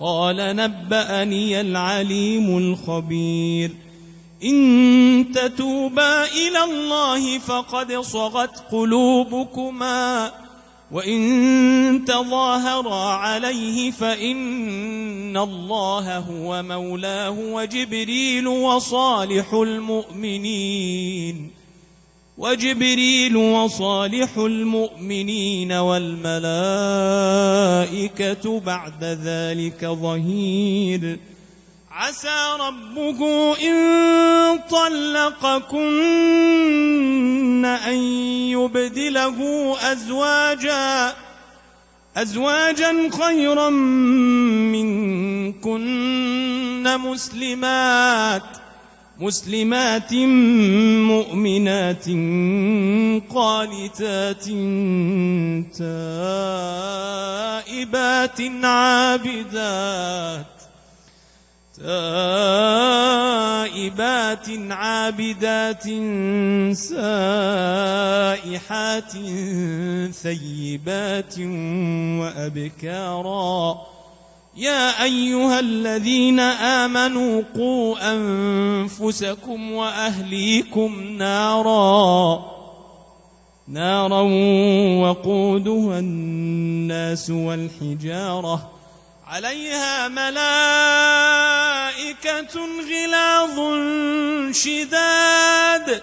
قال نبأني العليم الخبير. إن تتوبا إلى الله فقد صغت قلوبكما وإن تظاهرا عليه فإن الله هو مولاه وجبريل وصالح المؤمنين. وجبريل وصالح المؤمنين والملائكة بعد ذلك ظهير. عسى ربه إن طلقكن أن يبدله أزواجا أزواجا خيرا منكن مسلمات. مسلمات مؤمنات قانتات تائبات عابدات تائبات عابدات سائحات ثيبات وأبكارا يا أيها الذين آمنوا قوا أنفسكم وأهليكم نارا نارا وقودها الناس والحجارة. عليها ملائكة غلاظ شداد.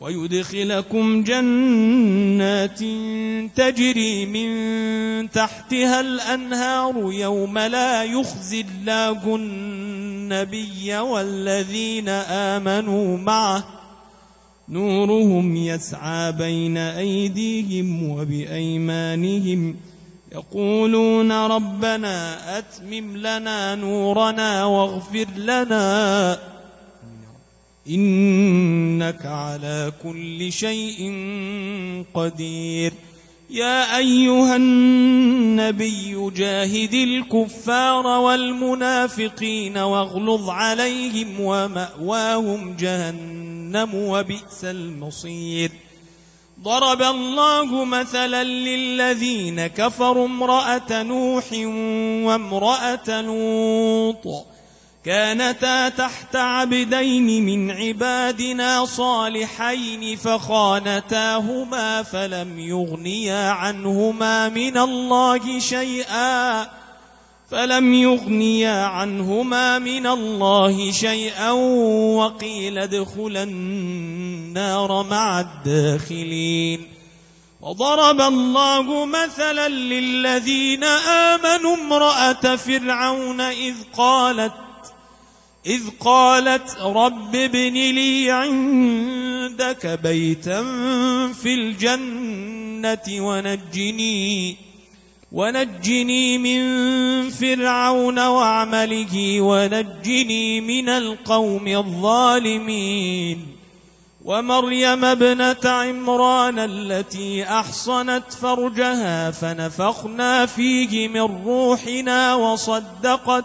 ويدخلكم جنات تجري من تحتها الأنهار يوم لا يخزي الله النبي والذين آمنوا معه. نورهم يسعى بين أيديهم وبأيمانهم. يقولون ربنا أتمم لنا نورنا واغفر لنا. إنك على كل شيء قدير. يا أيها النبي جاهد الكفار والمنافقين واغلظ عليهم ومأواهم جهنم وبئس المصير. ضرب الله مثلا للذين كفروا امرأة نوح وامرأة لوط. كانتا تحت عبدين من عبادنا صالحين فخانتاهما فلم يغنيا عنهما من الله شيئا فلم يغنيا عنهما من الله شيئا وقيل ادخلا النار مع الداخلين وضرب الله مثلا للذين آمنوا امرأة فرعون إذ قالت إذ قالت رب ابن لي عندك بيتا في الجنة ونجني ونجني من فرعون وعمله ونجني من القوم الظالمين. ومريم ابنة عمران التي أحصنت فرجها فنفخنا فيه من روحنا وصدقت